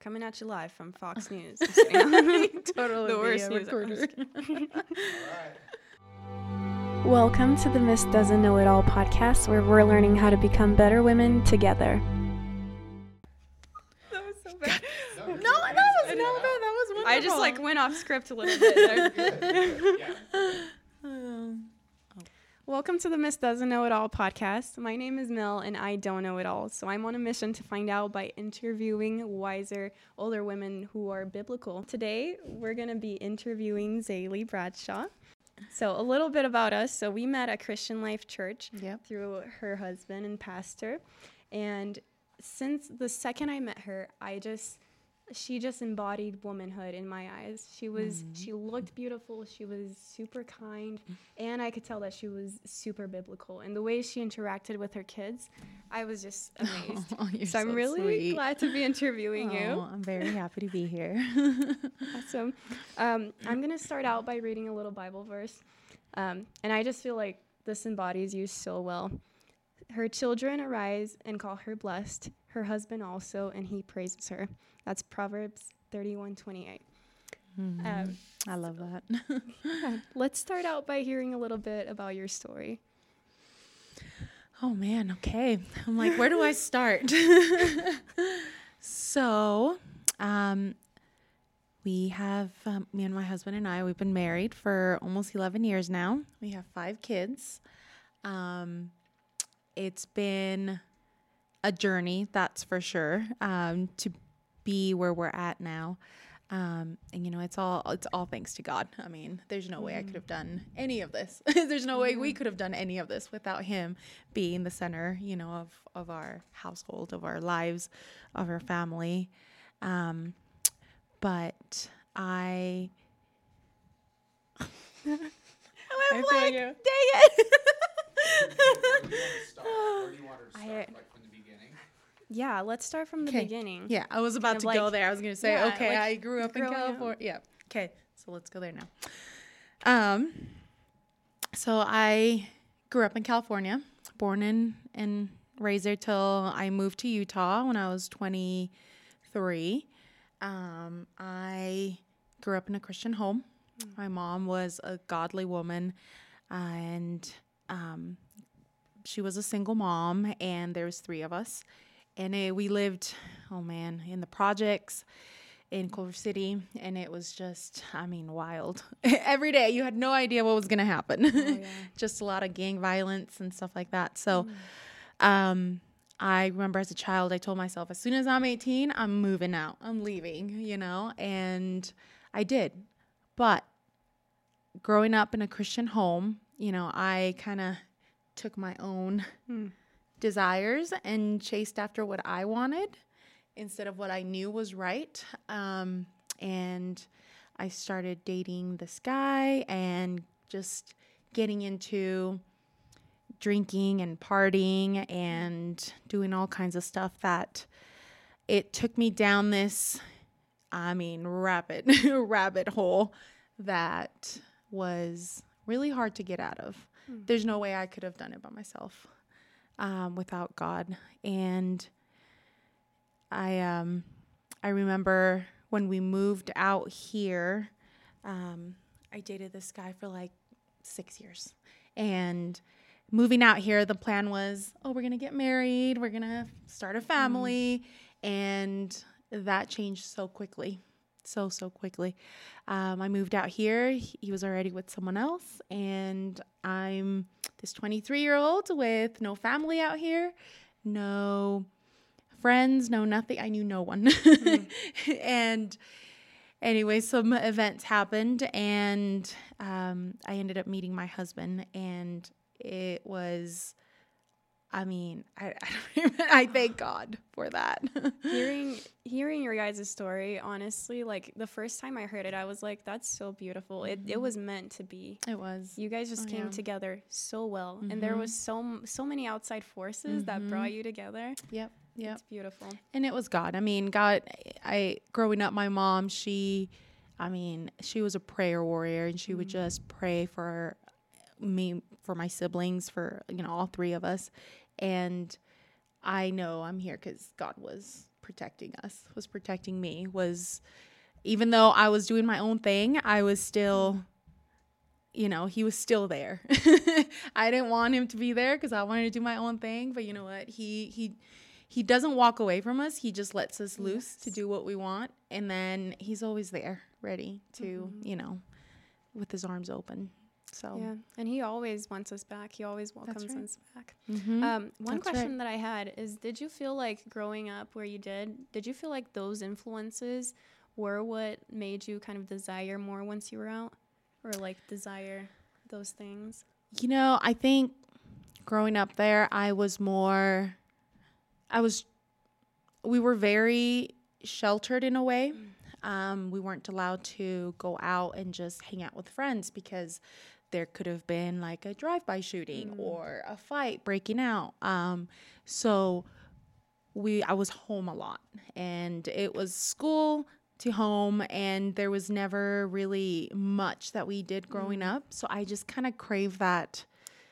coming at you live from Fox News. totally The worst news. I'm recorder. just Welcome to the Miss Doesn't Know It All podcast, where we're learning how to become better women together. that was so bad. No, that was no, no, that was wonderful. I just like went off script a little bit there. Um, Welcome to the Miss Doesn't Know It All podcast. My name is Mel and I don't know it all. So I'm on a mission to find out by interviewing wiser, older women who are biblical. Today, we're going to be interviewing Zaily Bradshaw. So, a little bit about us. So, we met at Christian Life Church Yep. through her husband and pastor. And since the second I met her, I just she just embodied womanhood in my eyes. She was she looked beautiful, she was super kind, and I could tell that she was super biblical. And the way she interacted with her kids, I was just amazed. Oh, you're so I'm really sweet. glad to be interviewing Oh, you. I'm very happy to be here. Awesome. Um, I'm going to start out by reading a little Bible verse. Um, and I just feel like this embodies you so well. Her children arise and call her blessed, her husband also, and he praises her. That's Proverbs 31 28. Um, I love that. let's start out by hearing a little bit about your story. Oh man, okay. I'm like, where do I start? so, um, we have um, me and my husband and I. We've been married for almost 11 years now. We have five kids. Um, it's been a journey, that's for sure, um, to be where we're at now. Um, and you know, it's all it's all thanks to God. I mean, there's no way I could have done any of this. there's no way we could have done any of this without Him being the center, you know, of of our household, of our lives, of our family. Um, but I, I'm I like, you. dang it. I- Yeah, let's start from the Okay. beginning. Yeah, I was about of to like- go there. I was going to say, yeah, okay, like I grew up in growing up. California. Yeah. Okay, so let's go there now. Um, so I grew up in California, born in and raised there till I moved to Utah when I was 23. Um, I grew up in a Christian home. My mom was a godly woman, and um, she was a single mom, and there was three of us. And it, we lived oh man in the projects in culver city and it was just i mean wild. Every day you had no idea what was going to happen just a lot of gang violence and stuff like that. So um i remember as a child i told myself as soon as i'm 18 i'm moving out. I'm leaving you know? And i did. But growing up in a christian home you know i kind of took my own desires and chased after what I wanted instead of what I knew was right. Um, and I started dating this guy and just getting into drinking and partying and doing all kinds of stuff that it took me down this I mean rabbit rabbit hole that was really hard to get out of. There's no way I could have done it by myself um, without God. And I um, I remember when we moved out here, um, I dated this guy for like six years, and moving out here, the plan was, oh, we're gonna get married, we're gonna start a family, and that changed so quickly. So, so quickly. Um, I moved out here. He was already with someone else, and I'm this 23 year old with no family out here, no friends, no nothing. I knew no one. and anyway, some events happened, and um, I ended up meeting my husband, and it was. I mean, I I, don't even, I thank God for that. hearing hearing your guys' story, honestly, like the first time I heard it, I was like, "That's so beautiful." It it mm-hmm. was meant to be. it was. You guys just Oh, came yeah. together so well, and there mm-hmm. was so so many outside forces that mm-hmm. brought you together. Yep. Yep. It's beautiful. and it was God. I mean, God. I growing up, my mom, she, I mean, she was a prayer warrior, and she would just pray for me, for my siblings, for you know all three of us, and I know I'm here because God was protecting us, was protecting me, was even though I was doing my own thing, I was still you know, he was still there. I didn't want him to be there cuz I wanted to do my own thing, but you know what? He he he doesn't walk away from us. He just lets us loose yes. to do what we want and then he's always there, ready to, mm-hmm. you know, with his arms open. So yeah, and he always wants us back. He always welcomes right. us back. Mm-hmm. Um, one That's question right. that I had is: Did you feel like growing up where you did? Did you feel like those influences were what made you kind of desire more once you were out, or like desire those things? You know, I think growing up there, I was more. I was. We were very sheltered in a way. Mm. Um, we weren't allowed to go out and just hang out with friends because there could have been like a drive-by shooting mm. or a fight breaking out. Um, so we I was home a lot and it was school to home and there was never really much that we did growing mm. up. So I just kind of crave that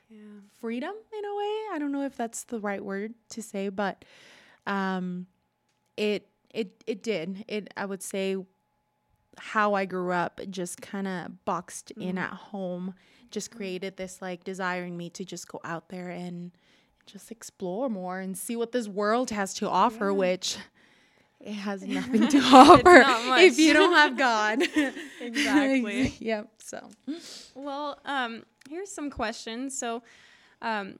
yeah. freedom in a way. I don't know if that's the right word to say, but um it it it did. It I would say how I grew up just kind of boxed mm-hmm. in at home just created this like desiring me to just go out there and just explore more and see what this world has to offer yeah. which it has nothing to offer if you don't have God. exactly. yep. So, well, um, here's some questions. So, um,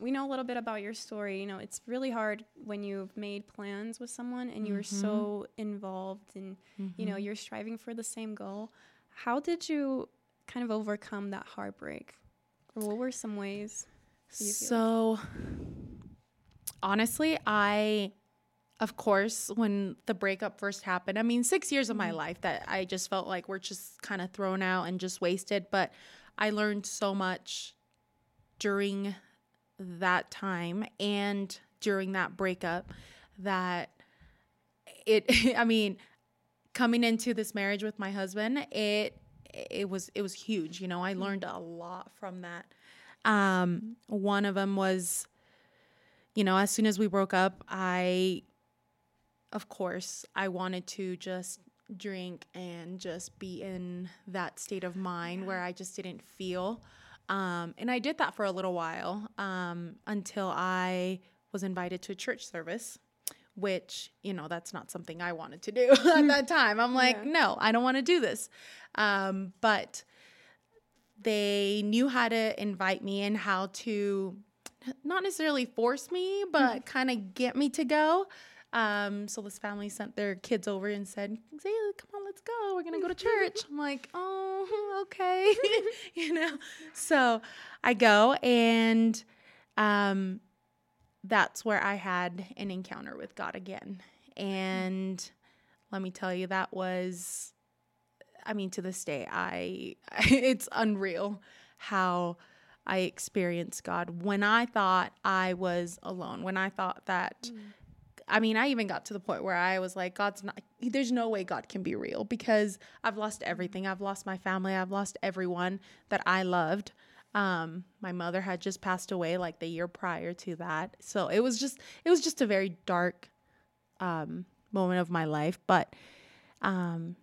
we know a little bit about your story. You know, it's really hard when you've made plans with someone and you're mm-hmm. so involved and mm-hmm. you know, mm-hmm. you're striving for the same goal. How did you kind of overcome that heartbreak? Or what were some ways? So honestly, I of course, when the breakup first happened, I mean, 6 years of my mm-hmm. life that I just felt like we're just kind of thrown out and just wasted, but I learned so much during that time and during that breakup that it I mean coming into this marriage with my husband it it was it was huge you know? I learned a lot from that. Um one of them was you know as soon as we broke up I of course I wanted to just drink and just be in that state of mind where I just didn't feel um, and I did that for a little while um, until I was invited to a church service, which, you know, that's not something I wanted to do at that time. I'm like, yeah. no, I don't want to do this. Um, but they knew how to invite me and how to not necessarily force me, but mm-hmm. kind of get me to go. Um, so this family sent their kids over and said, Zaily, come on, let's go. We're gonna go to church. I'm like, oh, okay. you know. So I go and um that's where I had an encounter with God again. And let me tell you, that was I mean, to this day, I it's unreal how I experienced God when I thought I was alone, when I thought that mm. I mean, I even got to the point where I was like, God's not, there's no way God can be real because I've lost everything. I've lost my family. I've lost everyone that I loved. Um, my mother had just passed away like the year prior to that. So it was just, it was just a very dark, um, moment of my life. But, um,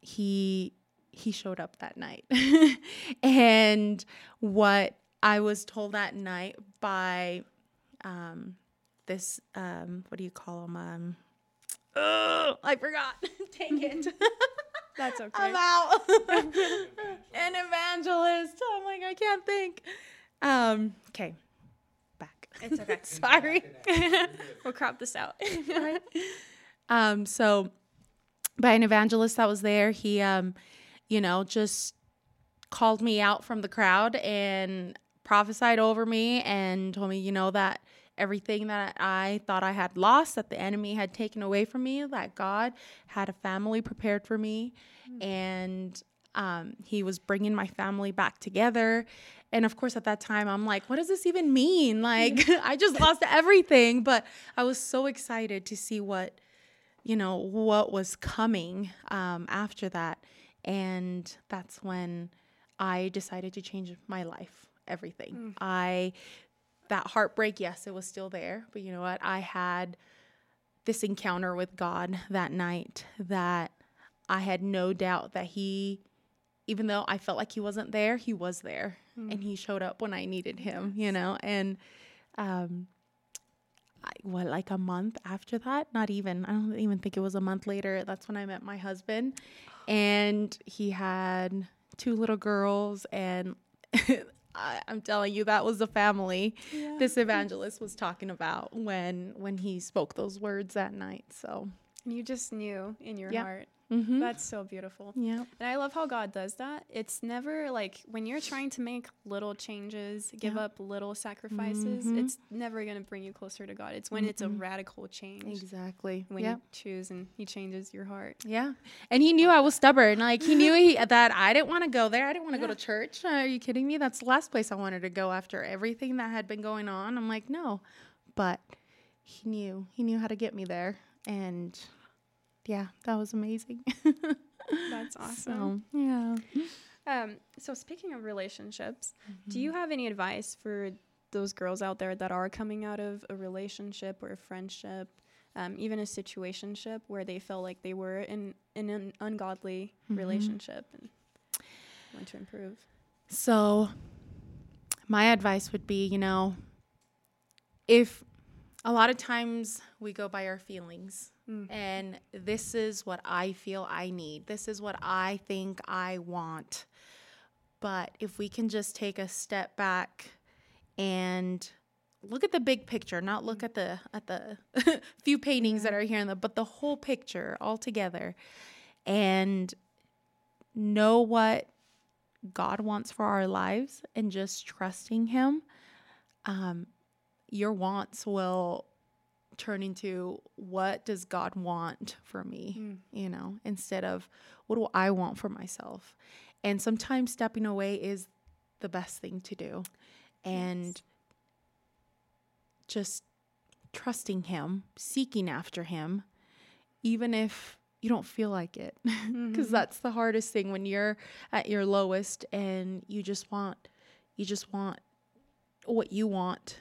he, he showed up that night. and what I was told that night by, um, this um what do you call them um oh, I forgot. Take it. That's okay. I'm out. An evangelist. I'm like I can't think. Um okay. Back. It's okay. Sorry. we'll crop this out. um so by an evangelist that was there, he um you know just called me out from the crowd and prophesied over me and told me, you know, that everything that I thought I had lost, that the enemy had taken away from me, that God had a family prepared for me. Mm-hmm. And um, he was bringing my family back together. And of course, at that time, I'm like, what does this even mean? Like, I just lost everything. But I was so excited to see what, you know, what was coming um, after that. And that's when I decided to change my life, everything. Mm. I that heartbreak, yes, it was still there. But you know what? I had this encounter with God that night that I had no doubt that He, even though I felt like He wasn't there, He was there and He showed up when I needed Him, you know? And, um, I, what, like a month after that? Not even. I don't even think it was a month later. That's when I met my husband. And he had two little girls. And I, I'm telling you, that was the family this evangelist was talking about when when he spoke those words that night. So, you just knew in your Yeah. heart. Mm-hmm. That's so beautiful. yeah. And I love how God does that. It's never like when you're trying to make little changes, give up little sacrifices, Mhm. it's never going to bring you closer to God. It's when it's a radical change. Exactly. When you choose and He changes your heart. Yeah. And he knew I was stubborn. Like he knew he, that I didn't want to go there. I didn't want to Yeah. go to church. Are you kidding me? That's the last place I wanted to go after everything that had been going on. I'm like, no. But he knew. He knew how to get me there. And yeah, that was amazing. That's awesome. So, yeah. Um, so speaking of relationships, do Mm-hmm. you have any advice for those girls out there that are coming out of a relationship or a friendship, um, even a situationship where they felt like they were in, in an ungodly Mm-hmm. relationship and want to improve? So, my advice would be, you know, if a lot of times we go by our feelings Mm. and this is what I feel I need, this is what I think I want. But if we can just take a step back and look at the big picture, not look at the at the few paintings that are here in the but the whole picture all together and know what God wants for our lives and just trusting Him, um, your wants will turn into what does God want for me, mm. you know, instead of what do I want for myself. And sometimes stepping away is the best thing to do. And just trusting Him, seeking after Him, even if you don't feel like it. Because mm-hmm. that's the hardest thing when you're at your lowest and you just want, you just want what you want.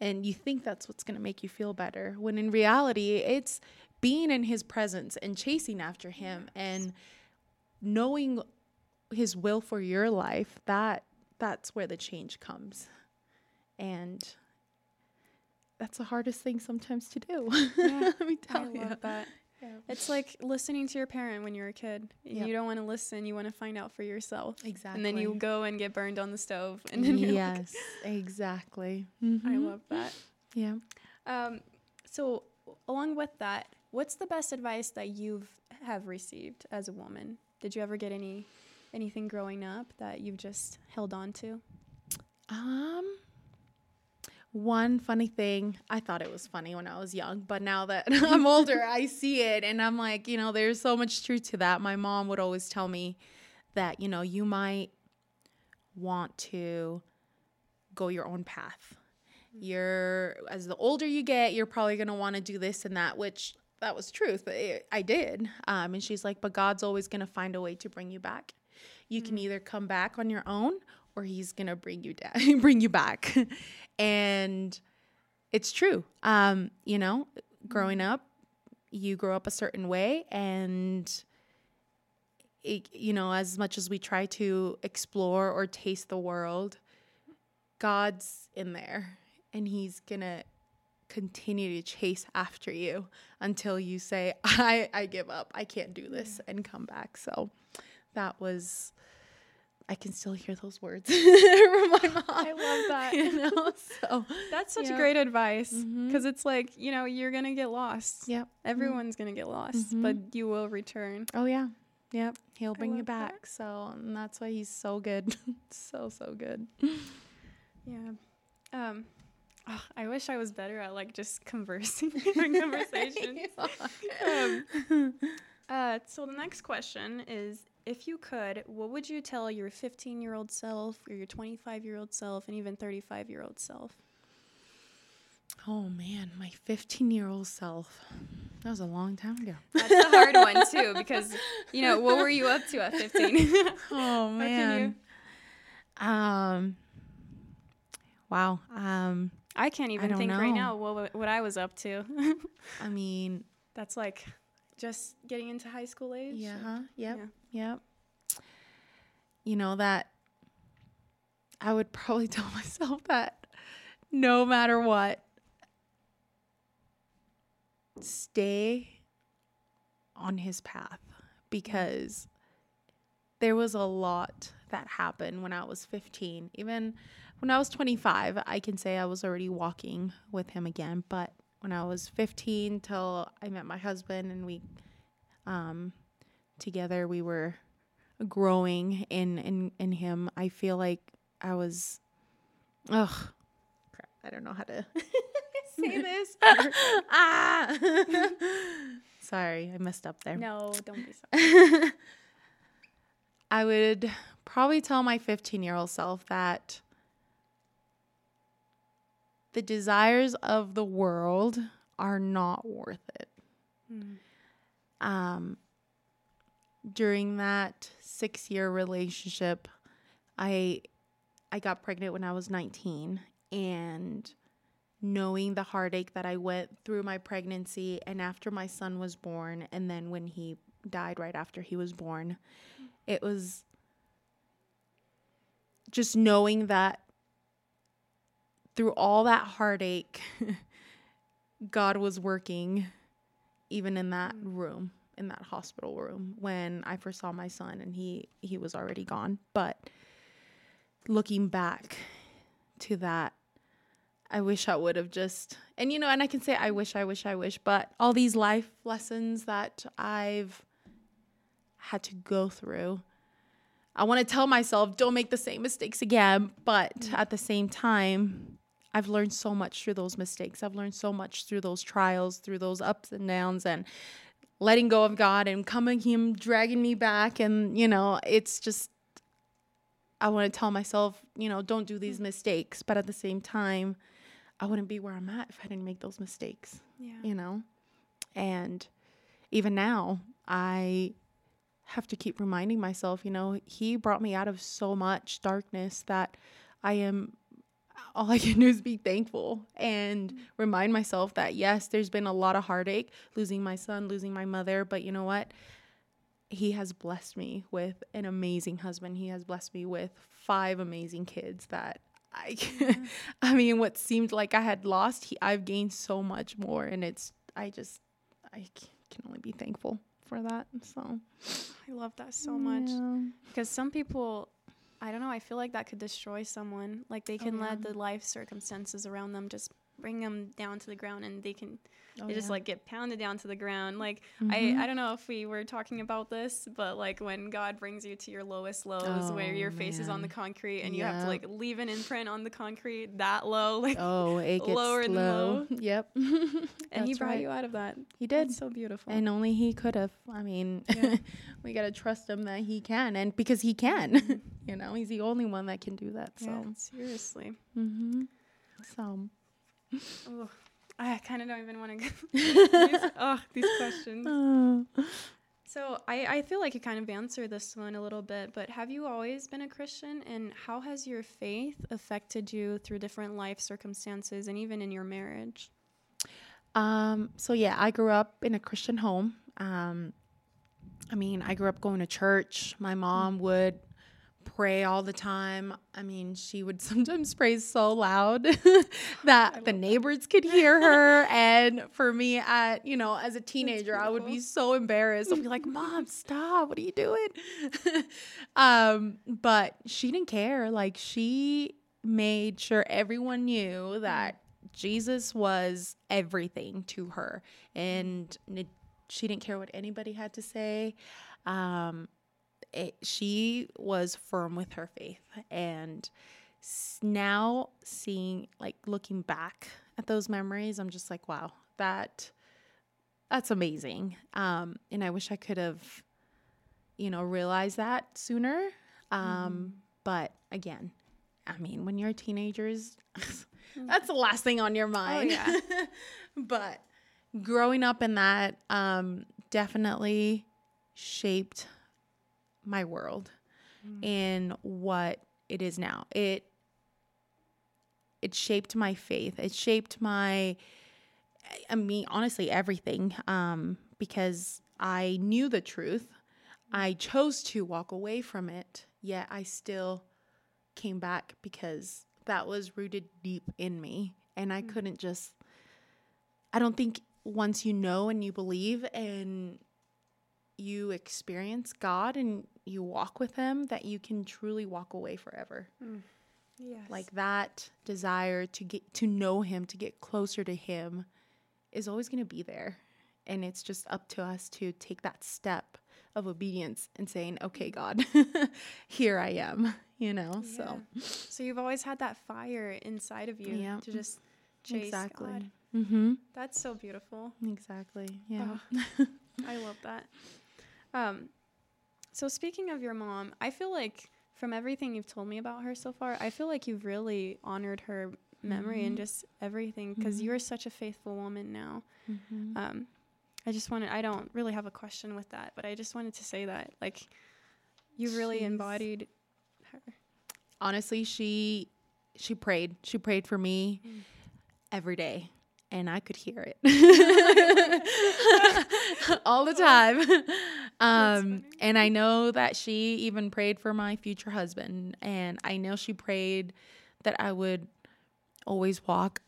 And you think that's what's going to make you feel better. When in reality, it's being in His presence and chasing after Him and knowing His will for your life. That that's where the change comes. And that's the hardest thing sometimes to do. Let me I tell you. love that. It's like listening to your parent when you're a kid. Yep. You don't want to listen. You want to find out for yourself. Exactly. And then you go and get burned on the stove. And then you're like, yes, exactly. I Mhm. love that. Yeah. Um, so along with that, what's the best advice that you've have received as a woman? Did you ever get any anything growing up that you've just held on to? Um, one funny thing, I thought it was funny when I was young, but now that I'm older, I see it and I'm like, you know, there's so much truth to that. My mom would always tell me that, you know, you might want to go your own path. You're, as the older you get, you're probably going to want to do this and that, which that was truth. I, I did. Um, and she's like, but God's always going to find a way to bring you back. You can either come back on your own or he's going to bring you down, bring you back. and it's true. Um, you know, growing up, you grow up a certain way and it, you know, as much as we try to explore or taste the world, God's in there and he's going to continue to chase after you until you say I I give up. I can't do this and come back. So that was I can still hear those words from my mom. I love that. You know, so That's such Yeah. great advice because it's like, you know, you're going to get lost. Yep. Everyone's going to get lost, Mhm. but you will return. Oh yeah. Yep. He'll bring you love that. back. So and that's why he's so good. so so good. Yeah. Um, oh, I wish I was better at like just conversing in conversations. um, uh, so the next question is if you could, what would you tell your 15 year old self or your 25 year old self and even 35 year old self? Oh man, my 15 year old self. That was a long time ago. That's a hard one too because, you know, what were you up to at 15? Oh man. Um wow. Um I can't even don't think right now what what I was up to. I mean, That's like just getting into high school age. yeah, huh? Yep. Yeah. Yep. You know that I would probably tell myself that no matter what, stay on his path because there was a lot that happened when I was 15. Even when I was 25, I can say I was already walking with him again, but when I was 15 till I met my husband and we um together. We were growing in in in him. I feel like i was ugh. Crap. I don't know how to say this. Ah. Sorry i messed up there. No, don't be sorry. i would probably tell my 15 year old self that the desires of the world are not worth it. Mm. um, during that six year relationship, I I got pregnant when I was 19 and knowing the heartache that I went through my pregnancy and after my son was born and then when he died right after he was born, it was just knowing that through all that heartache, God was working even in that room, in that hospital room when I first saw my son and he he was already gone. But looking back to that I wish I would have just and you know, and I can say I wish, I wish, I wish, but all these life lessons that I've had to go through. I want to tell myself don't make the same mistakes again, but mm-hmm. at the same time, I've learned so much through those mistakes. I've learned so much through those trials, through those ups and downs and letting go of God and coming him dragging me back and you know, it's just I want to tell myself, you know, don't do these mistakes, but at the same time, I wouldn't be where I'm at if I didn't make those mistakes Yeah. you know? And even now, I have to keep reminding myself, you know, he brought me out of so much darkness that I am all I can do is be thankful and remind myself that yes, there's been a lot of heartache losing my son, losing my mother, but you know what? He has blessed me with an amazing husband. He has blessed me with five amazing kids that I I mean what seemed like I had lost, he, I've gained so much more and it's I just I can only be thankful for that. So I love that so much because some people, I don't know, I feel like that could destroy someone. Like they oh, can let yeah. the life circumstances around them just bring them down to the ground and they can Oh, they just yeah. like get pounded down to the ground like Mhm. I, I don't know if we were talking about this but like when god brings you to your lowest lows where your Oh, face is on the concrete and you have to like leave an imprint on the concrete that low like Oh, it gets lower than low. low. Yep. and he brought right. you out of that He did. That's so beautiful And only he could have. I mean, Yeah. we got to trust him that he can. And because he can, you know, he's the only one that can do that. So, seriously hmm so oh, i kind of don't even want to go these, oh, these questions uh, So I, I feel like you kind of answered this one a little bit, but have you always been a Christian and how has your faith affected you through different life circumstances and even in your marriage? Um, so yeah, I grew up in a Christian home. Um, I mean, I grew up going to church. My mom would pray all the time. I mean, she would sometimes pray so loud that the neighbors could hear her. and for me, at you know, as a teenager, I would be so embarrassed. I'd be like, "Mom, stop! What are you doing?" um, but she didn't care. Like she made sure everyone knew that Jesus was everything to her, and it, she didn't care what anybody had to say. Um, it, she was firm with her faith, and now seeing, like, looking back at those memories, I'm just like, wow, that that's amazing. Um, and I wish I could have, you know, realized that sooner. Um, but again, I mean, when you're teenagers, that's the last thing on your mind. oh, yeah. but growing up in that um, definitely shaped my world mm. in what it is now. It it shaped my faith. It shaped my I mean honestly everything um because I knew the truth. Mm. I chose to walk away from it, yet I still came back because that was rooted deep in me and I mm. couldn't just I don't think once you know and you believe and you experience God and you walk with him that you can truly walk away forever. Yes. Like that desire to get to know him, to get closer to him is always going to be there. And it's just up to us to take that step of obedience and saying, "Okay, God, here I am." You know, so Yeah. So you've always had that fire inside of you Yeah. to just chase exactly. God. Mhm. That's so beautiful. Exactly. Yeah. I love that. Um, so speaking of your mom, I feel like from everything you've told me about her so far, I feel like you've really honored her memory and just everything because you're such a faithful woman now. Mhm. Um, I just wanted, I don't really have a question with that, but I just wanted to say that, like, you really She's- embodied her. honestly she she prayed she prayed for me every day and i could hear it. All the time. um and i know that she even prayed for my future husband and i know she prayed that i would always walk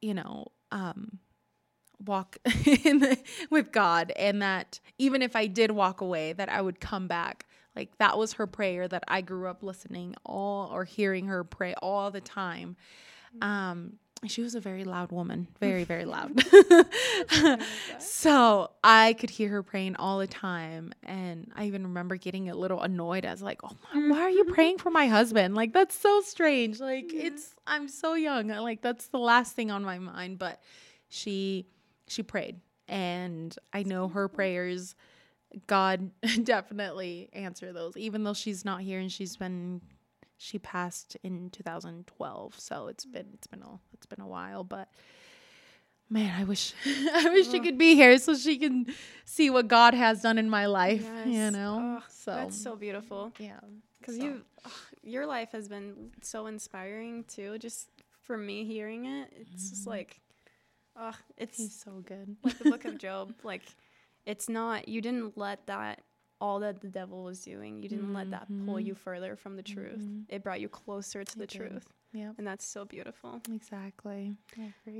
you know um walk in the, with god and that even if i did walk away that i would come back. Like that was her prayer that I grew up listening all or hearing her pray all the time. Um she was a very loud woman, very very loud. so, I could hear her praying all the time and I even remember getting a little annoyed. I was like, "Oh, Mom, why are you mm-hmm. praying for my husband? Like that's so strange. Like it's I'm so young. Like that's the last thing on my mind, but she she prayed and I know her prayers God definitely answer those, even though she's not here and she's been she passed in 2012, so it's been it's been a it's been a while. But man, I wish I wish she could be here so she can see what God has done in my life. You know, Oh, so That's so beautiful. yeah, Because so. you, your life has been so inspiring too. Just for me hearing it, it's just mm-hmm. like, oh, it's he's so good. like the book of Job. Like, it's not, you didn't let that, all that the devil was doing, you didn't let that pull you further from the truth. Mhm. It brought you closer to the did. truth. Yeah. And that's so beautiful. exactly.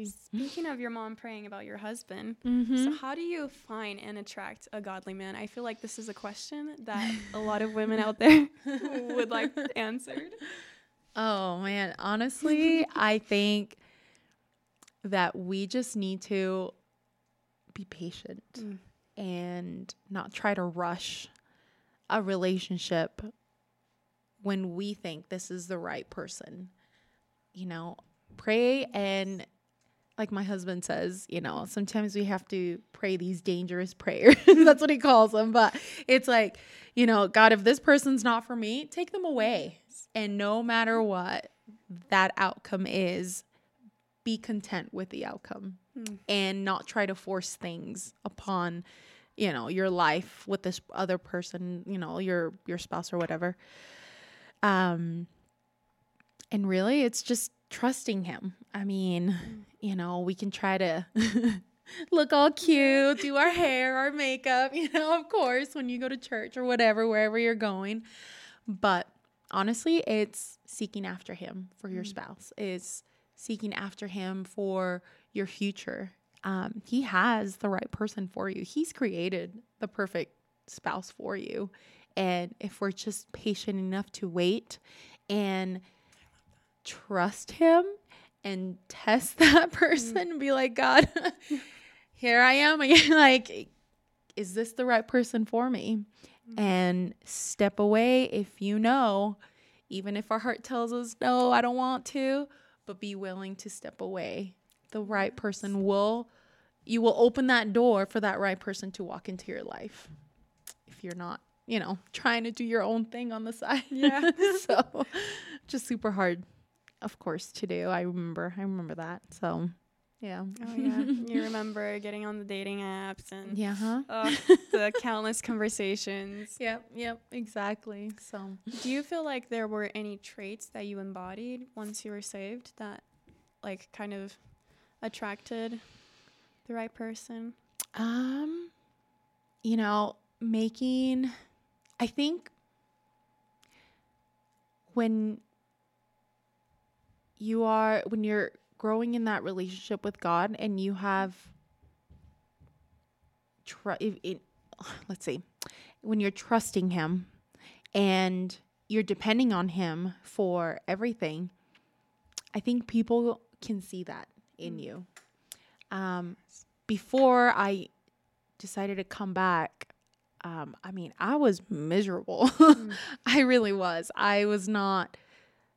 Speaking of your mom praying about your husband, Mm-hmm. so how do you find and attract a godly man? I feel like this is a question that a lot of women out there would like answered. Oh man, honestly, I think that we just need to be patient Mm. And not try to rush a relationship when we think this is the right person. You know, pray and like my husband says, you know, sometimes we have to pray these dangerous prayers. That's what he calls them. But it's like, you know, God, if this person's not for me, take them away. And no matter what that outcome is, be content with the outcome Mm. and not try to force things upon, you know, your life with this other person, you know, your your spouse or whatever. Um and really it's just trusting him. I mean, you know, we can try to look all cute, do our hair, our makeup, you know, of course, when you go to church or whatever, wherever you're going. But honestly, it's seeking after him for your spouse, is seeking after him for your future. Um, he has the right person for you, he's created the perfect spouse for you. And if we're just patient enough to wait and trust him and test that person and be like, God, here I am again. like, is this the right person for me? And step away if you know, even if our heart tells us, no, I don't want to, but be willing to step away. The right person will, you will open that door for that right person to walk into your life. If you're not, you know, trying to do your own thing on the side. Yeah. so just super hard, of course, to do. I remember, I remember that. So Yeah. Oh yeah, you remember getting on the dating apps and Yeah. Huh. uh, the countless conversations. Yep. Yep. Exactly. So. Do you feel like there were any traits that you embodied once you were saved that, like, kind of attracted the right person? Um, you know, making, I think when you are, when you're growing in that relationship with God and you have, tr- if it, let's see, when you're trusting Him and you're depending on Him for everything, I think people can see that in you. Um, before I decided to come back, um, I mean, I was miserable. I really was. I was not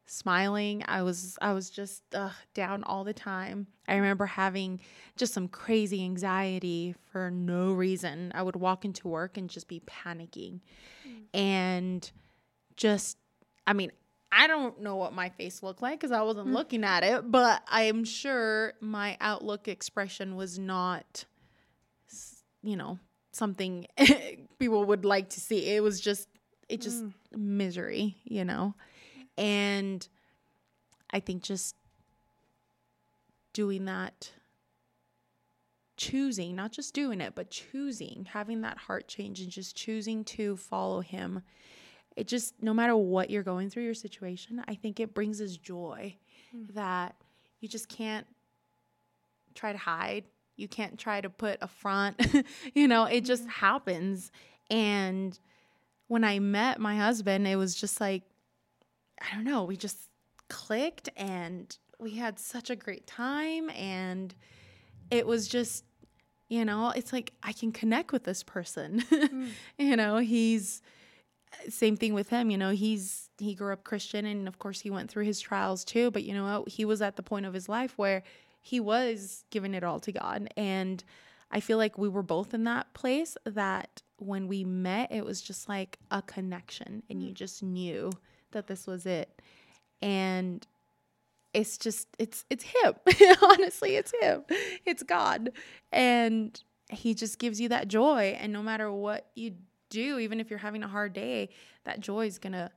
smiling. I was I was just uh, down all the time. I remember having just some crazy anxiety for no reason. I would walk into work and just be panicking, and just I mean. I don't know what my face looked like because I wasn't mm. looking at it, but I am sure my outlook expression was not, you know, something people would like to see. It was just, it just mm. misery, you know? And I think just doing that, choosing, not just doing it, but choosing, having that heart change and just choosing to follow Him. It just, no matter what you're going through your situation, I think it brings us joy hmm. that you just can't try to hide. You can't try to put a front. you know, it just mm-hmm. happens. And when I met my husband, it was just like, I don't know, we just clicked and we had such a great time. And it was just, you know, it's like I can connect with this person. Hmm. you know, he's same thing with him, you know, he's he grew up Christian and of course he went through his trials too, but you know what? He was at the point of his life where he was giving it all to God. And I feel like we were both in that place that when we met, it was just like a connection and you mm. just knew that this was it. And it's just it's it's him. Honestly, it's him. It's God. And he just gives you that joy and no matter what you do, even if you're having a hard day, that joy is going to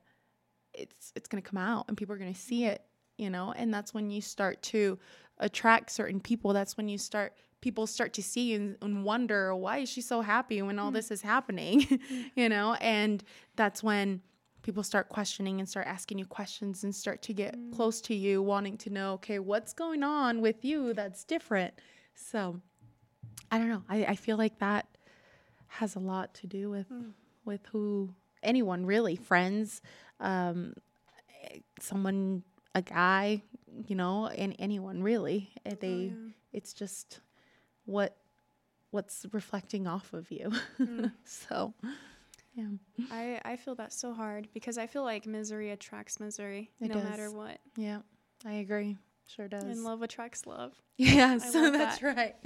it's it's going to come out and people are going to see it, you know? And that's when you start to attract certain people. That's when you start people start to see and, and wonder why is she so happy when all mm. this is happening, mm. you know? And that's when people start questioning and start asking you questions and start to get mm. close to you, wanting to know, okay, what's going on with you that's different. So I don't know. I, I feel like that has a lot to do with with who anyone really friends, um, someone, a guy, you know, and anyone really. Eh, They, it's just what what's reflecting off of you. so, yeah. I, I feel that so hard because I feel like misery attracts misery It no matter what. Yeah, I agree. Sure does. And love attracts love. yeah, I so love that's that. right.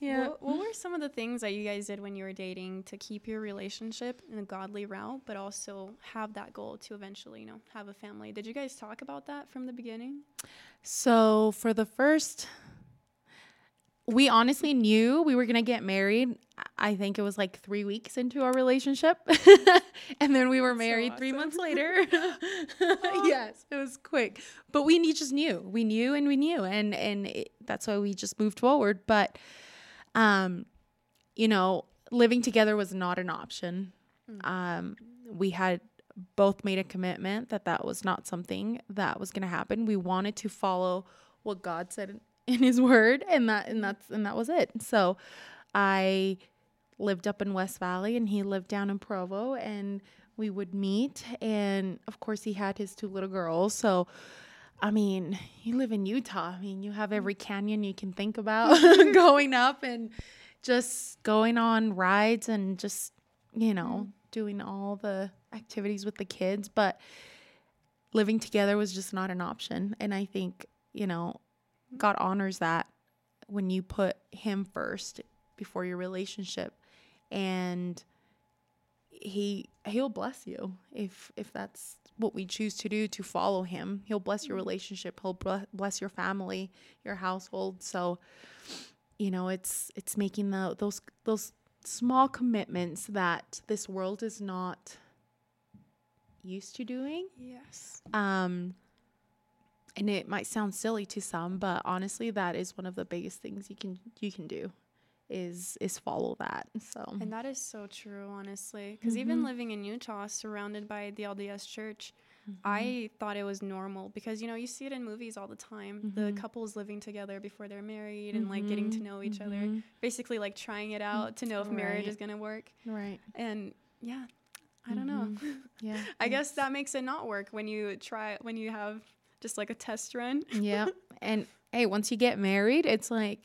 Yeah. What, what were some of the things that you guys did when you were dating to keep your relationship in a godly route, but also have that goal to eventually, you know, have a family? Did you guys talk about that from the beginning? So for the first, we honestly knew we were gonna get married. I think it was like three weeks into our relationship, and then we were married three awesome. months later. yes, it was quick, but we just knew. We knew and we knew, and and it, that's why we just moved forward. But, um, you know, living together was not an option. Um, we had both made a commitment that that was not something that was going to happen. We wanted to follow what God said in his word and that and that's and that was it. So I lived up in West Valley and he lived down in Provo and we would meet and of course he had his two little girls. So I mean, you live in Utah. I mean, you have every canyon you can think about going up and just going on rides and just, you know, mm-hmm. doing all the activities with the kids. But living together was just not an option. And I think, you know, God honors that when you put Him first before your relationship. And he he'll bless you if if that's what we choose to do to follow him. He'll bless your relationship. He'll bless your family, your household. So, you know, it's it's making the those those small commitments that this world is not used to doing. Yes. Um and it might sound silly to some, but honestly that is one of the biggest things you can you can do is is follow that. So And that is so true, honestly, because mm-hmm. even living in Utah, surrounded by the LDS Church, mm-hmm. I thought it was normal because you know you see it in movies all the time. Mm-hmm. The couples living together before they're married and like getting to mm-hmm. know each other, mm-hmm. basically like trying it out to know if right. marriage is gonna work. Right. And yeah, I don't know. Mm-hmm. Yeah. I guess that makes it not work when you try when you have just like a test run. yeah. And hey, once you get married, it's like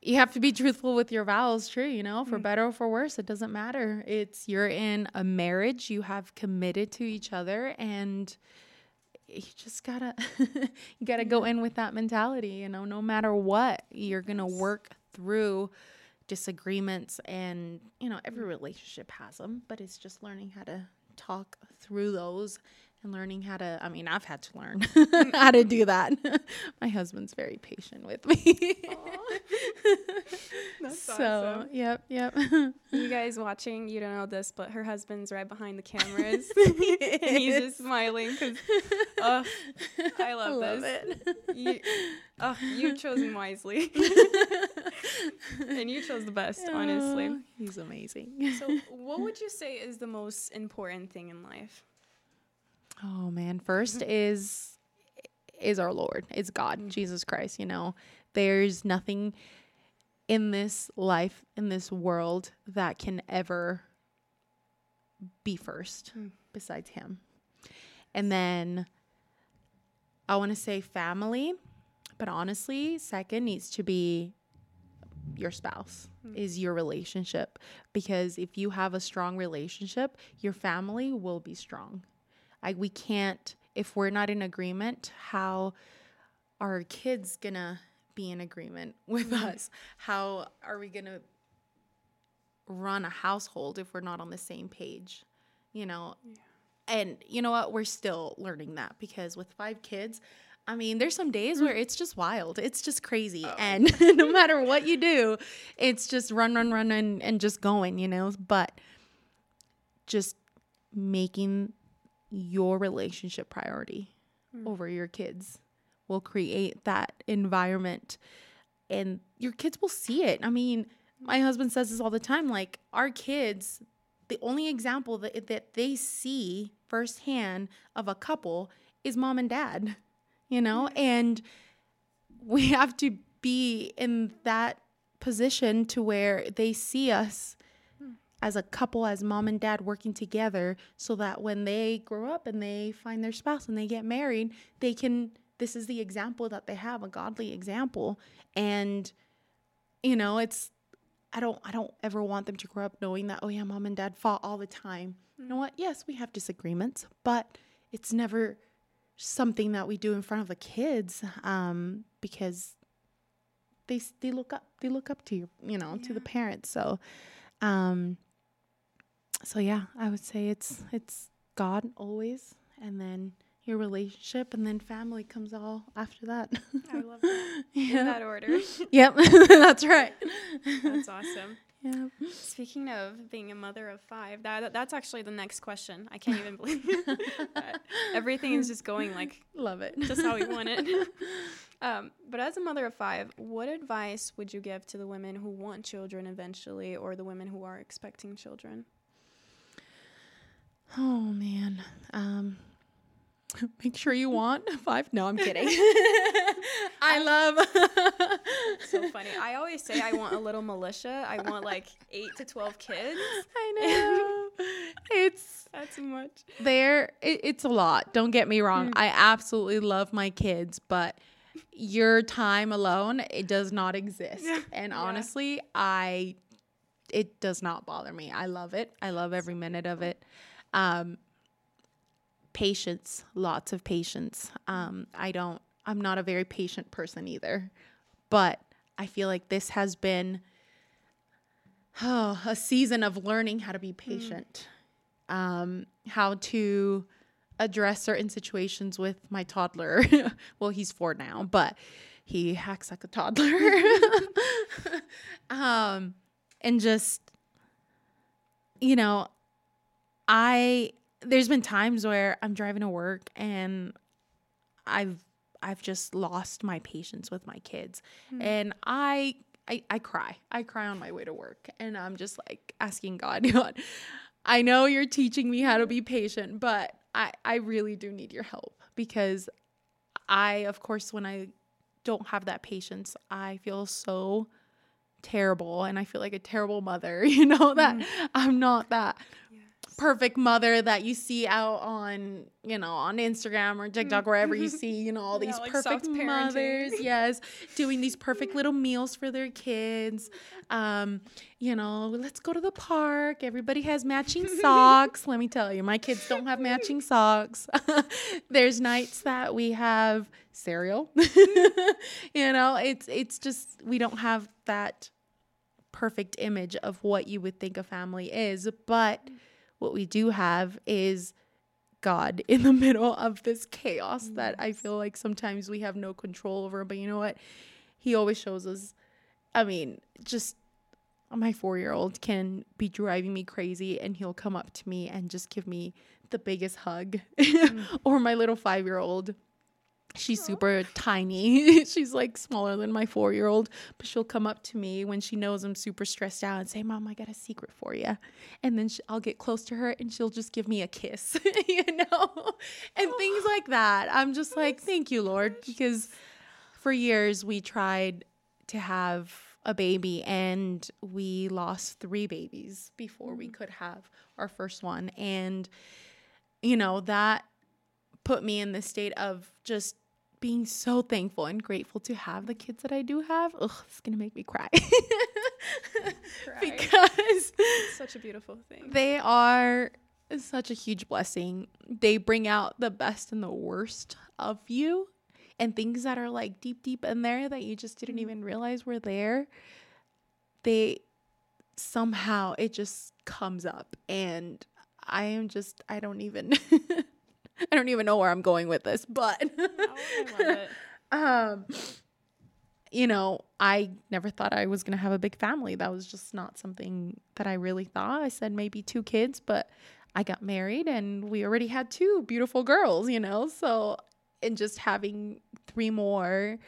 you have to be truthful with your vows, true, you know, for mm. better or for worse, it doesn't matter. It's you're in a marriage, you have committed to each other and you just gotta you gotta go in with that mentality, you know, no matter what, you're gonna work through disagreements and you know every relationship has them but it's just learning how to talk through those and learning how to i mean i've had to learn how to do that. My husband's very patient with me. So awesome. yep yep. You guys watching you don't know this but her husband's right behind the cameras and he's just smiling because oh, i love, I love this. it. You, oh, you've chosen wisely. And you chose the best oh, honestly he's amazing. So what would you say is the most important thing in life Oh man, first is is our Lord. It's God, mm-hmm. Jesus Christ, you know. There's nothing in this life, in this world that can ever be first mm. besides him. And then I want to say family, but honestly, second needs to be your spouse mm. is your relationship because if you have a strong relationship, your family will be strong. Like we can't if we're not in agreement, how are kids gonna be in agreement with mm-hmm. us? How are we gonna run a household if we're not on the same page? You know? Yeah. And you know what? We're still learning that because with five kids, I mean, there's some days where it's just wild. It's just crazy. Oh. And no matter what you do, it's just run, run, run, and, and just going, you know? But just making your relationship priority mm. over your kids will create that environment and your kids will see it. I mean, my husband says this all the time like our kids the only example that that they see firsthand of a couple is mom and dad, you know? And we have to be in that position to where they see us as a couple, as mom and dad working together so that when they grow up and they find their spouse and they get married, they can, this is the example that they have, a godly example. And, you know, it's, I don't, I don't ever want them to grow up knowing that, oh yeah, mom and dad fought all the time. You know what? Yes, we have disagreements, but it's never something that we do in front of the kids um, because they they look up they look up to you you know yeah. to the parents so um so yeah, I would say it's it's God always, and then your relationship, and then family comes all after that. I love that. yeah. In that order. yep, that's right. That's awesome. Yeah. Speaking of being a mother of five, that that's actually the next question. I can't even believe. Everything is just going like love it, just how we want it. Um, but as a mother of five, what advice would you give to the women who want children eventually, or the women who are expecting children? Oh man. Um make sure you want five. No, I'm kidding. I love so funny. I always say I want a little militia. I want like eight to twelve kids. I know. it's that's too much. There it, it's a lot. Don't get me wrong. Mm. I absolutely love my kids, but your time alone it does not exist. Yeah. And honestly, I it does not bother me. I love it. I love every minute of it. Um, patience, lots of patience. Um, I don't, I'm not a very patient person either, but I feel like this has been oh, a season of learning how to be mm. patient. Mm. um, how to address certain situations with my toddler. well, he's four now, but he acts like a toddler. um, and just, you know, I there's been times where I'm driving to work and I've I've just lost my patience with my kids. Mm. And I, I I cry. I cry on my way to work and I'm just like asking God, God, I know you're teaching me how to be patient, but I I really do need your help because I of course when I don't have that patience, I feel so terrible and I feel like a terrible mother, you know, that Mm. I'm not that perfect mother that you see out on, you know, on Instagram or TikTok, wherever you see, you know, all Yeah, these like perfect mothers, yes, doing these perfect little meals for their kids. Um, you know, let's go to the park. Everybody has matching socks. Let me tell you, my kids don't have matching socks. There's nights that we have cereal. you know, it's it's just we don't have that perfect image of what you would think a family is, but what we do have is God in the middle of this chaos that I feel like sometimes we have no control over. But you know what? He always shows us. I mean, just my four year old can be driving me crazy and he'll come up to me and just give me the biggest hug. Mm. or my little five year old. She's super tiny. She's like smaller than my four year old, but she'll come up to me when she knows I'm super stressed out and say, Mom, I got a secret for you. And then sh- I'll get close to her and she'll just give me a kiss, you know, and things like that. I'm just like, Thank you, Lord, because for years we tried to have a baby and we lost three babies before we could have our first one. And, you know, that put me in the state of just being so thankful and grateful to have the kids that I do have. Ugh, it's gonna make me cry. because such a beautiful thing. they are such a huge blessing. They bring out the best and the worst of you and things that are like deep, deep in there that you just didn't mm. even realize were there. They somehow it just comes up and I am just I don't even I don't even know where I'm going with this, but Oh, I love it. um you know i never thought i was going to have a big family. That was just not something that i really thought. I said maybe two kids but i got married and we already had two beautiful girls you know? So and just having three more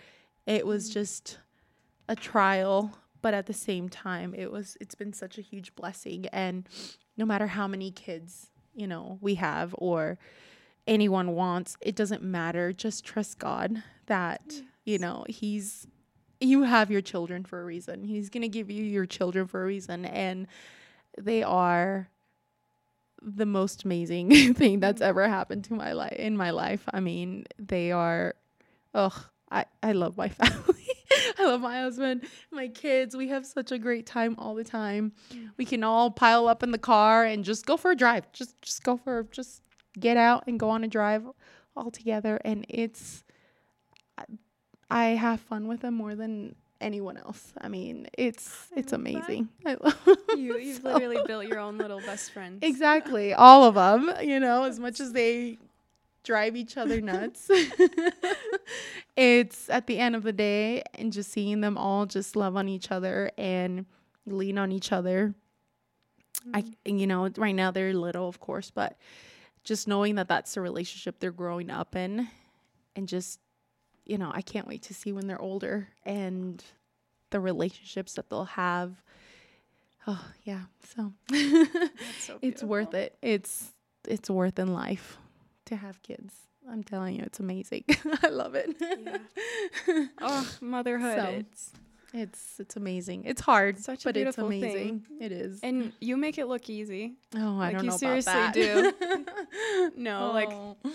it was just a trial but at the same time it was it's been such a huge blessing. And no matter how many kids you know we have or anyone wants it doesn't matter. Just trust god that you know he's you have your children for a reason. He's going to give you your children for a reason and they are the most amazing thing that's mm-hmm. ever happened to my life in my life. I mean they are ugh i i love my family. I love my husband my kids. We have such a great time all the time. Mm. We can all pile up in the car and just go for a drive. Just just go for just get out and go on a drive all together and it's I have fun with them more than anyone else. I mean, it's it's love that. amazing. I love You you've so- literally built your own little best friends. Exactly, all of them, you know, as much as they drive each other nuts. it's at the end of the day and just seeing them all just love on each other and lean on each other. I mm-hmm. you know, right now they're little, of course, but just knowing that that's the relationship they're growing up in and just you know, I can't wait to see when they're older and the relationships that they'll have. Oh, yeah. So so it's worth it. It's it's worth in life to have kids. I'm telling you, it's amazing. I love it. Yeah. Oh, motherhood. So, it's, It's it's amazing. It's hard, Such a but it's beautiful thing. amazing. It is. and you make it look easy. oh, I like, don't you know seriously about that. No, oh. like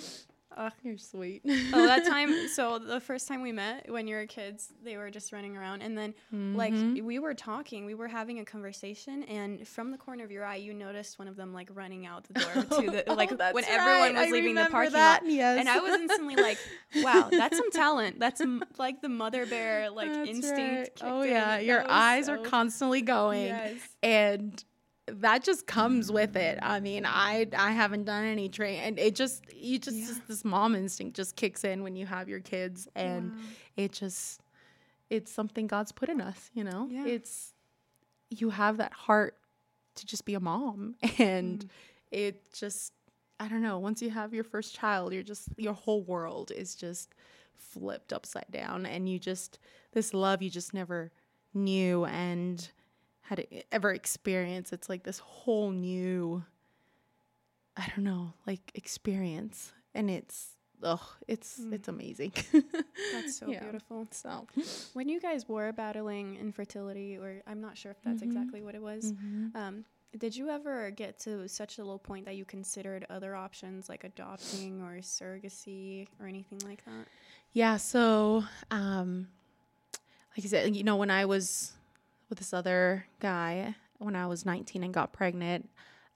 Oh, you're sweet. oh, that time. So the first time we met, when you were kids, they were just running around, and then like Mhm. we were talking, we were having a conversation, and from the corner of your eye, you noticed one of them like running out the door to the like Oh, when everyone right. was I leaving the parking that, lot. Yes. And I was instantly like, "Wow, that's some talent. That's m- like the mother bear like That's instinct." right. Oh yeah, your eyes are constantly going, Yes. and that just comes with it. I mean, I I haven't done any train, and it just you just, Yeah. just this mom instinct just kicks in when you have your kids, and Wow. it just it's something God's put in us. You know, Yeah. it's you have that heart to just be a mom, and Mm. it just I don't know. Once you have your first child, you're just your whole world is just flipped upside down, and you just this love you just never knew and had ever experienced. It's like this whole new, I don't know, like experience, and it's oh, it's Mm. it's amazing. That's so Yeah. beautiful. So When you guys were battling infertility, or I'm not sure if that's Mhm. exactly what it was, mhm. um, did you ever get to such a low point that you considered other options like adopting or surrogacy or anything like that? Yeah, so um like I said, you know, when I was with this other guy when I was 19 and got pregnant,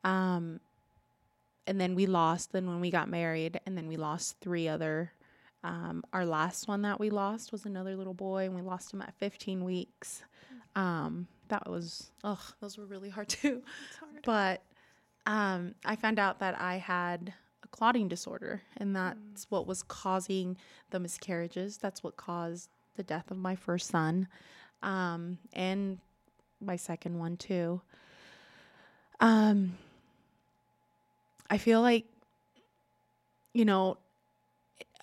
um and then we lost then when we got married and then we lost three other um our last one that we lost was another little boy and we lost him at 15 weeks. Um that was ugh, those were really hard too. Hard. But um, I found out that I had a clotting disorder, and that's what was causing the miscarriages. That's what caused the death of my first son, um, and my second one too. Um, I feel like, you know,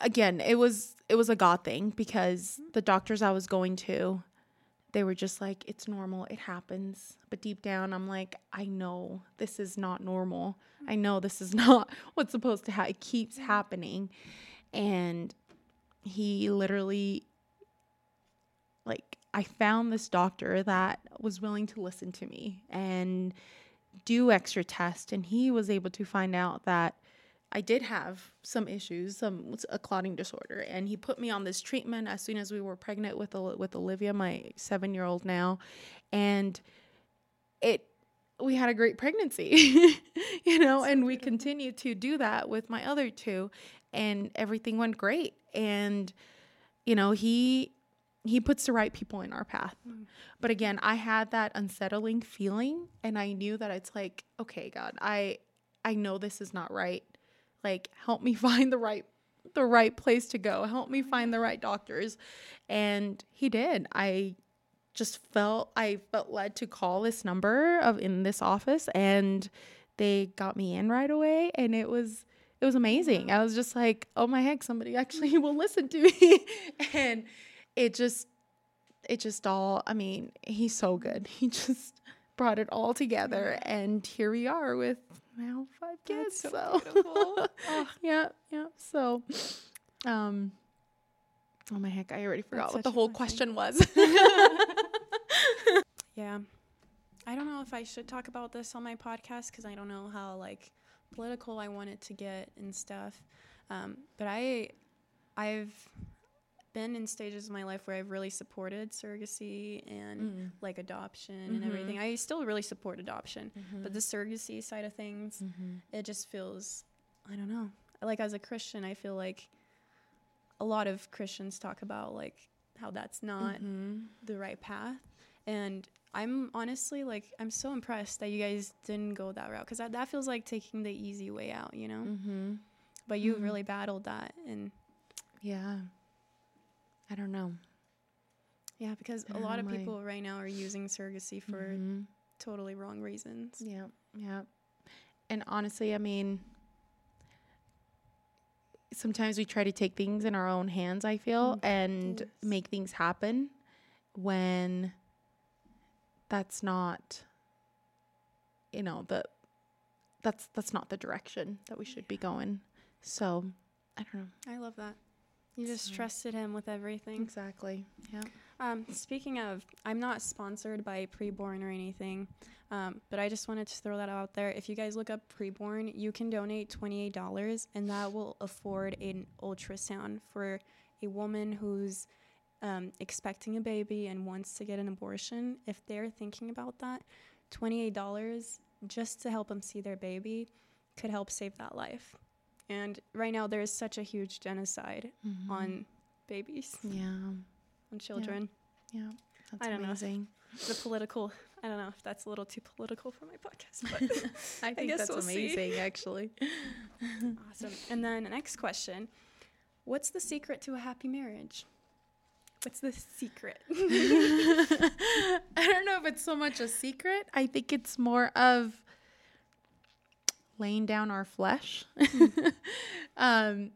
again, it was it was a God thing because the doctors I was going to, they were just like, it's normal, it happens. But deep down, I'm like, I know this is not normal. I know this is not what's supposed to happen. It keeps happening. And he literally, like, I found this doctor that was willing to listen to me and do extra tests. And he was able to find out that I did have some issues, some a clotting disorder, and he put me on this treatment as soon as we were pregnant with with Olivia, my seven year old now, and it we had a great pregnancy, you know, and we continued to do that with my other two, and everything went great, and you know he he puts the right people in our path. Mm. But again, I had that unsettling feeling and I knew that it's like, okay, God, I I know this is not right. Like help me find the right the right place to go. Help me find the right doctors. And he did. I just felt I felt led to call this number of in this office and they got me in right away and it was it was amazing. I was just like, "Oh my heck, somebody actually will listen to me." and it just it just all I mean, he's so good. He just brought it all together and here we are with now five kids. That's so so yeah, yeah. So um Oh my heck, I already forgot That's what the whole question was. Yeah. I don't know if I should talk about this on my podcast because I don't know how like political I want it to get and stuff. Um, but I, I've been in stages of my life where I've really supported surrogacy and Mm. like adoption Mhm. and everything. I still really support adoption, Mm-hmm. but the surrogacy side of things, it just feels, I don't know. Like as a Christian, I feel like a lot of Christians talk about like how that's not Mhm. the right path. And I'm honestly like, I'm so impressed that you guys didn't go that route because that, that feels like taking the easy way out, you know? Mhm. But you Mhm. really battled that. And Yeah. I don't know. yeah, because a lot of like- people right now are using surrogacy for Mhm. totally wrong reasons. Yeah, yeah. And honestly, I mean, sometimes we try to take things in our own hands, I feel, Mm, and yes. make things happen when that's not you know, the that's that's not the direction that we should be going. So, I don't know. I love that. You just So- trusted him with everything. Exactly. Yeah. Um, speaking of, I'm not sponsored by Preborn or anything, um, but I just wanted to throw that out there. If you guys look up Preborn, you can donate $28, and that will afford an ultrasound for a woman who's um, expecting a baby and wants to get an abortion. If they're thinking about that, $28 just to help them see their baby could help save that life. And right now, there is such a huge genocide Mhm. on babies, Yeah. on children. Yeah. That's I don't know. amazing. the political I don't know if that's a little too political for my podcast, but I think guess that's we'll see. amazing, actually. awesome. And then the next question What's the secret to a happy marriage? What's the secret? I don't know if it's so much a secret. I think it's more of laying down our flesh. um,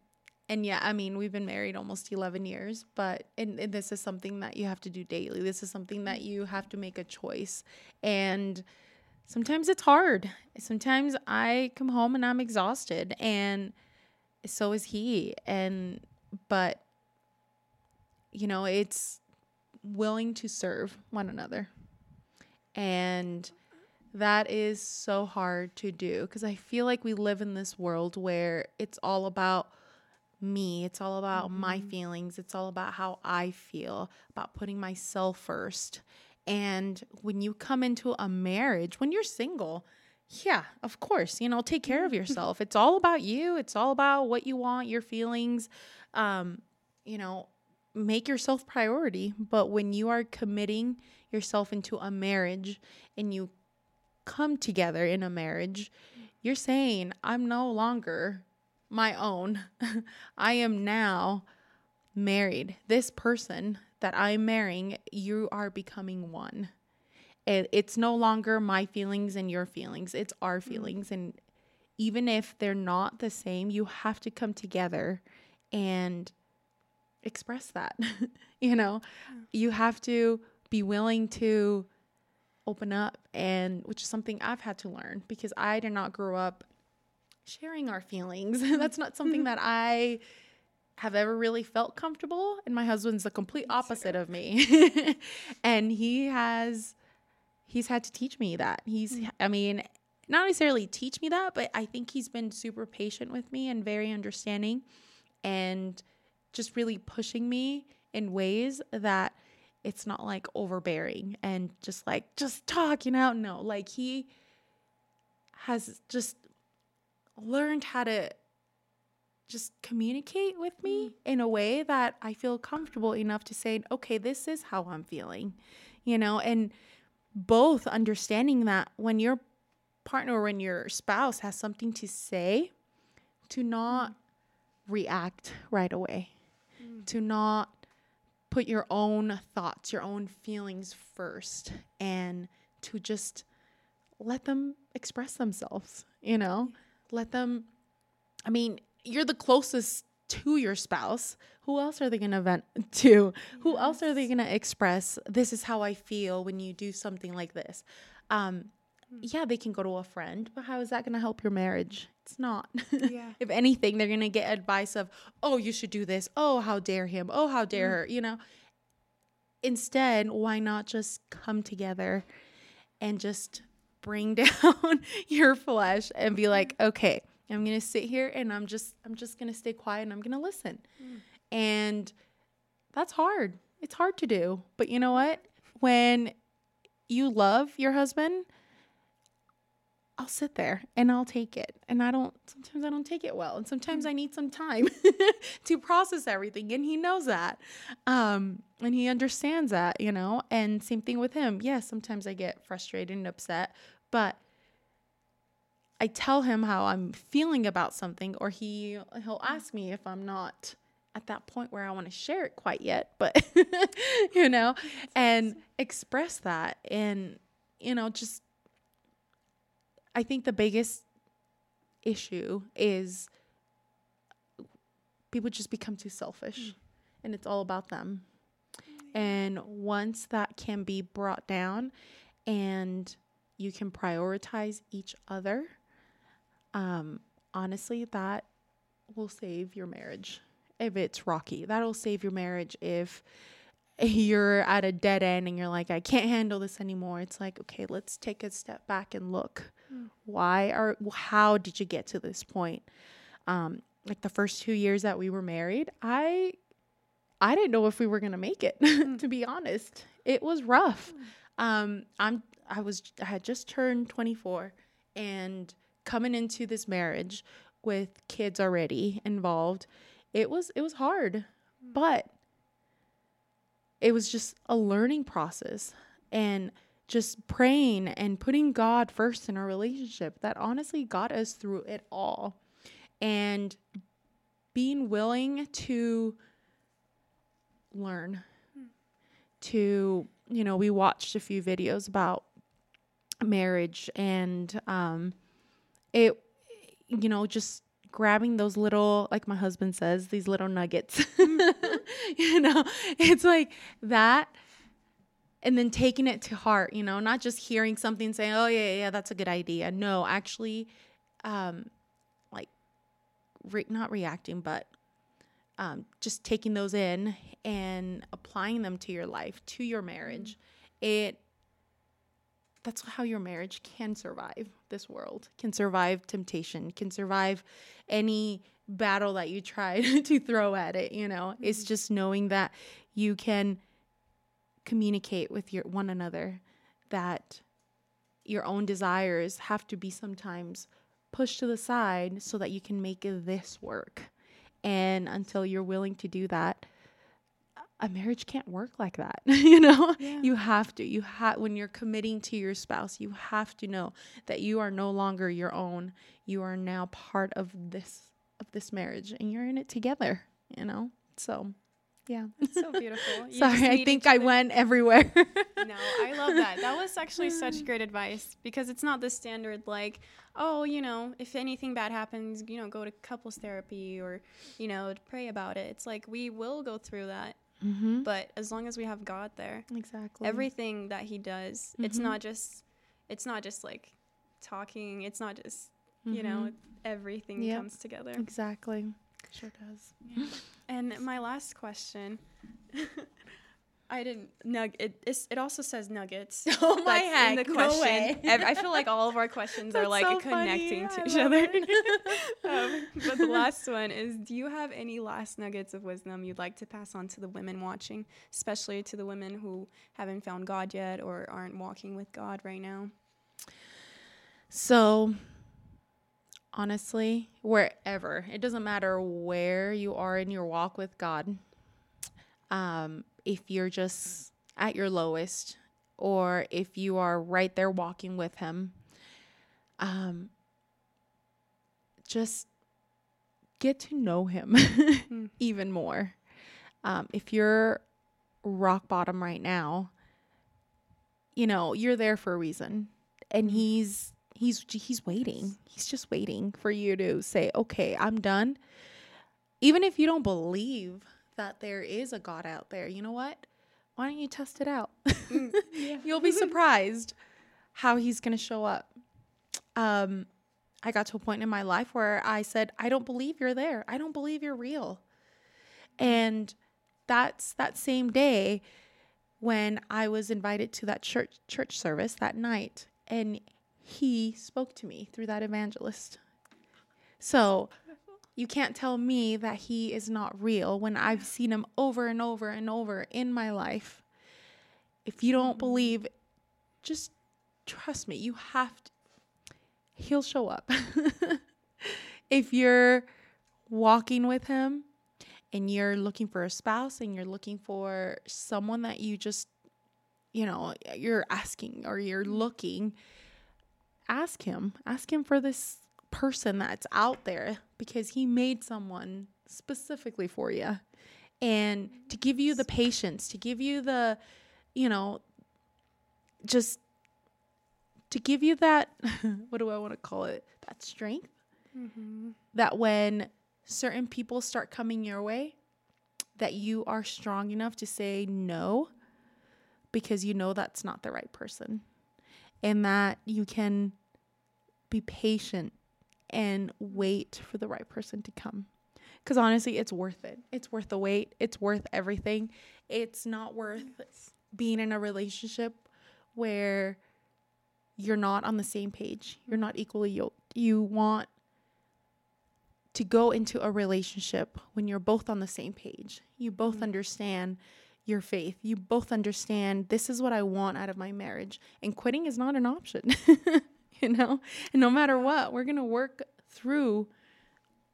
and yeah, I mean, we've been married almost 11 years, but and, and this is something that you have to do daily. This is something that you have to make a choice. And sometimes it's hard. Sometimes I come home and I'm exhausted, and so is he. And, but, you know, it's willing to serve one another. And that is so hard to do because I feel like we live in this world where it's all about me, it's all about my feelings, it's all about how I feel, about putting myself first. And when you come into a marriage, when you're single, yeah, of course, you know, take care of yourself. it's all about you, it's all about what you want, your feelings. Um, you know, make yourself priority. But when you are committing yourself into a marriage and you come together in a marriage, you're saying, I'm no longer my own. I am now married. This person that I'm marrying, you are becoming one. It, it's no longer my feelings and your feelings, it's our mm. feelings. And even if they're not the same, you have to come together and express that. you know, you have to be willing to open up and which is something I've had to learn because I did not grow up sharing our feelings. That's not something that I have ever really felt comfortable and my husband's the complete opposite of me. and he has he's had to teach me that. He's mm. I mean, not necessarily teach me that, but I think he's been super patient with me and very understanding and just really pushing me in ways that it's not like overbearing and just like just talking out. No like he has just learned how to just communicate with me mm. in a way that I feel comfortable enough to say, okay, this is how I'm feeling, you know, and both understanding that when your partner or when your spouse has something to say, to not mm. react right away, mm. to not put your own thoughts, your own feelings first, and to just let them express themselves, you know? Let them, I mean, you're the closest to your spouse. Who else are they going to vent to? Who else are they going to express, this is how I feel when you do something like this? Um, yeah, they can go to a friend, but how is that going to help your marriage? It's not. Yeah. if anything, they're going to get advice of, oh, you should do this. Oh, how dare him. Oh, how dare mm-hmm. her. You know, instead, why not just come together and just bring down your flesh and be mm-hmm. like, okay, I'm going to sit here and I'm just I'm just going to stay quiet and I'm going to listen. Mm. And that's hard. It's hard to do. But you know what? When you love your husband, I'll sit there and I'll take it. And I don't, sometimes I don't take it well. And sometimes I need some time to process everything. And he knows that. Um, and he understands that, you know? And same thing with him. Yes, sometimes I get frustrated and upset, but I tell him how I'm feeling about something, or he he'll ask me if I'm not at that point where I want to share it quite yet, but you know, and express that and you know, just I think the biggest issue is people just become too selfish and it's all about them. And once that can be brought down and you can prioritize each other, um, honestly, that will save your marriage if it's rocky. That'll save your marriage if you're at a dead end and you're like, I can't handle this anymore. It's like, okay, let's take a step back and look. Why are, how did you get to this point? Um, like the first two years that we were married, I, I didn't know if we were gonna make it. to be honest, it was rough. Um, I'm, I was, I had just turned 24, and coming into this marriage with kids already involved, it was, it was hard, but it was just a learning process and just praying and putting God first in our relationship that honestly got us through it all. And being willing to learn, to, you know, we watched a few videos about marriage and um, it, you know, just grabbing those little, like my husband says, these little nuggets. you know, it's like that and then taking it to heart, you know, not just hearing something saying, "Oh yeah, yeah, that's a good idea." No, actually um like re- not reacting, but um just taking those in and applying them to your life, to your marriage. It that's how your marriage can survive this world, can survive temptation, can survive any battle that you try to throw at it, you know. It's just knowing that you can communicate with your one another that your own desires have to be sometimes pushed to the side so that you can make this work. And until you're willing to do that, a marriage can't work like that. you know, Yeah. you have to. You have when you're committing to your spouse, you have to know that you are no longer your own. You are now part of this of this marriage, and you're in it together. You know, so yeah. It's so beautiful. Sorry, I think I went everywhere. No, I love that. That was actually such great advice because it's not the standard like, oh, you know, if anything bad happens, you know, go to couples therapy or, you know, pray about it. It's like we will go through that, mm-hmm. but as long as we have God there, Exactly. everything that He does, it's Mhm. not just, it's not just like talking. It's not just, you know, everything Yep. comes together. Exactly. Sure does. And my last question. I didn't nug it. It's, it also says nuggets. Oh my That's in heck, the no question. way. Ev- I feel like all of our questions are like so connecting funny. to I each love other. um, but the last one is: Do you have any last nuggets of wisdom you'd like to pass on to the women watching, especially to the women who haven't found God yet or aren't walking with God right now? So, honestly, wherever, it doesn't matter where you are in your walk with God. Um, if you're just at your lowest, or if you are right there walking with Him, um, just get to know Him even more. Um, if you're rock bottom right now, you know you're there for a reason, and He's he's he's waiting. He's just waiting for you to say, "Okay, I'm done." Even if you don't believe that there is a God out there, you know what? Why don't you test it out? You'll be surprised how he's going to show up. Um I got to a point in my life where I said, "I don't believe you're there. I don't believe you're real." And that's that same day when I was invited to that church church service that night and he spoke to me through that evangelist. So you can't tell me that he is not real when I've seen him over and over and over in my life. If you don't believe, just trust me. You have to, he'll show up. if you're walking with him and you're looking for a spouse and you're looking for someone that you just, you know, you're asking or you're looking, ask him. Ask him for this person that's out there because he made someone specifically for you. And to give you the patience, to give you the, you know, just to give you that, what do I want to call it? That strength. Mm-hmm. That when certain people start coming your way, that you are strong enough to say no because you know that's not the right person. And that you can be patient and wait for the right person to come. Because honestly, it's worth it. It's worth the wait. It's worth everything. It's not worth being in a relationship where you're not on the same page. You're not equally yoked. You want to go into a relationship when you're both on the same page. You both mm-hmm. understand your faith. You both understand this is what I want out of my marriage. And quitting is not an option. you know? And no matter what, we're going to work through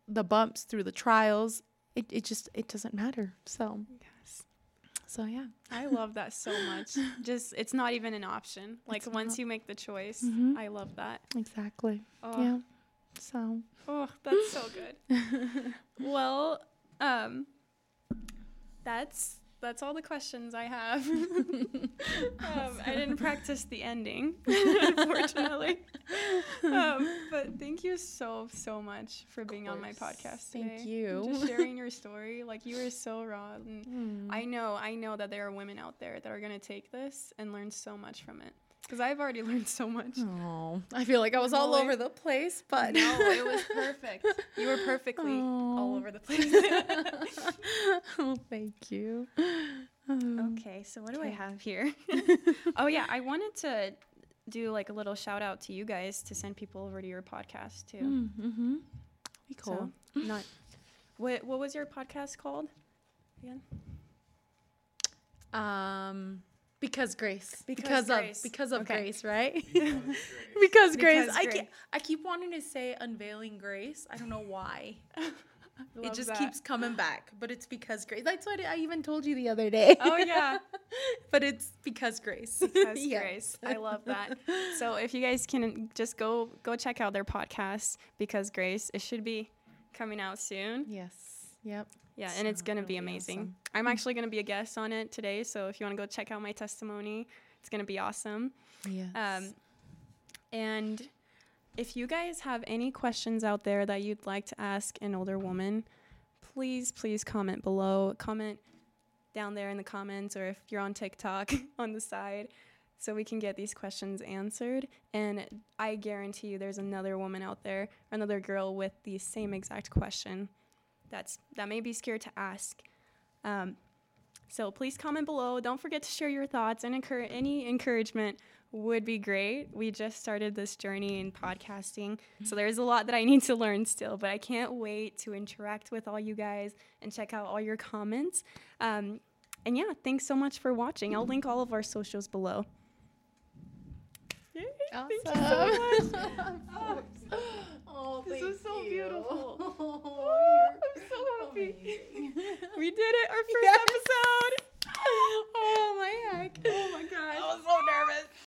the bumps, through the trials. It it just it doesn't matter. So Yes. So yeah. I love that so much. Just it's not even an option. Like It's once not. you make the choice, Mhm. I love that. Exactly. Oh, Yeah. So oh, that's so good. well, um, that's that's all the questions I have. um, I didn't practice the ending, unfortunately. um, but thank you so so much for being on my podcast Thank you. And Just sharing your story, like you were so raw, and Mm. I know I know that there are women out there that are gonna take this and learn so much from it. Because I've already learned so much. Oh, I feel like I was all over the place, but no, it was perfect. You were perfectly all over the place. oh, thank you. Um, okay, so what do I have here? oh yeah, I wanted to do like a little shout out to you guys to send people over to your podcast too. Mm-hmm. Be So, cool. not what what was your podcast called? Again? Um, because grace. Because Grace. of because of Okay. grace, right? Because because grace. Because I grace. keep I keep wanting to say unveiling grace. I don't know why. it just that. keeps coming back, but it's because grace. That's what I even told you the other day. Oh yeah, but it's because grace. because Yes. Grace. I love that. So if you guys can just go go check out their podcast because Grace, it should be coming out soon. Yes. Yep. Yeah, and it's gonna be it'll be amazing. awesome. I'm actually gonna be a guest on it today, so if you want to go check out my testimony, it's gonna be awesome. Yes. Um, and if you guys have any questions out there that you'd like to ask an older woman, please, please comment below. Comment down there in the comments, or if you're on TikTok on the side, so we can get these questions answered. And I guarantee you, there's another woman out there, another girl with the same exact question that's that may be scared to ask. Um, so please comment below. Don't forget to share your thoughts and encour- any encouragement would be great. We just started this journey in podcasting, so there's a lot that I need to learn still, but I can't wait to interact with all you guys and check out all your comments. Um, and yeah, thanks so much for watching. I'll link all of our socials below. Yay, Thank you so much. oh, oh, This is so you. beautiful. Oh, I'm so happy. We did it, our first Yes. episode. oh my heck. Oh my gosh.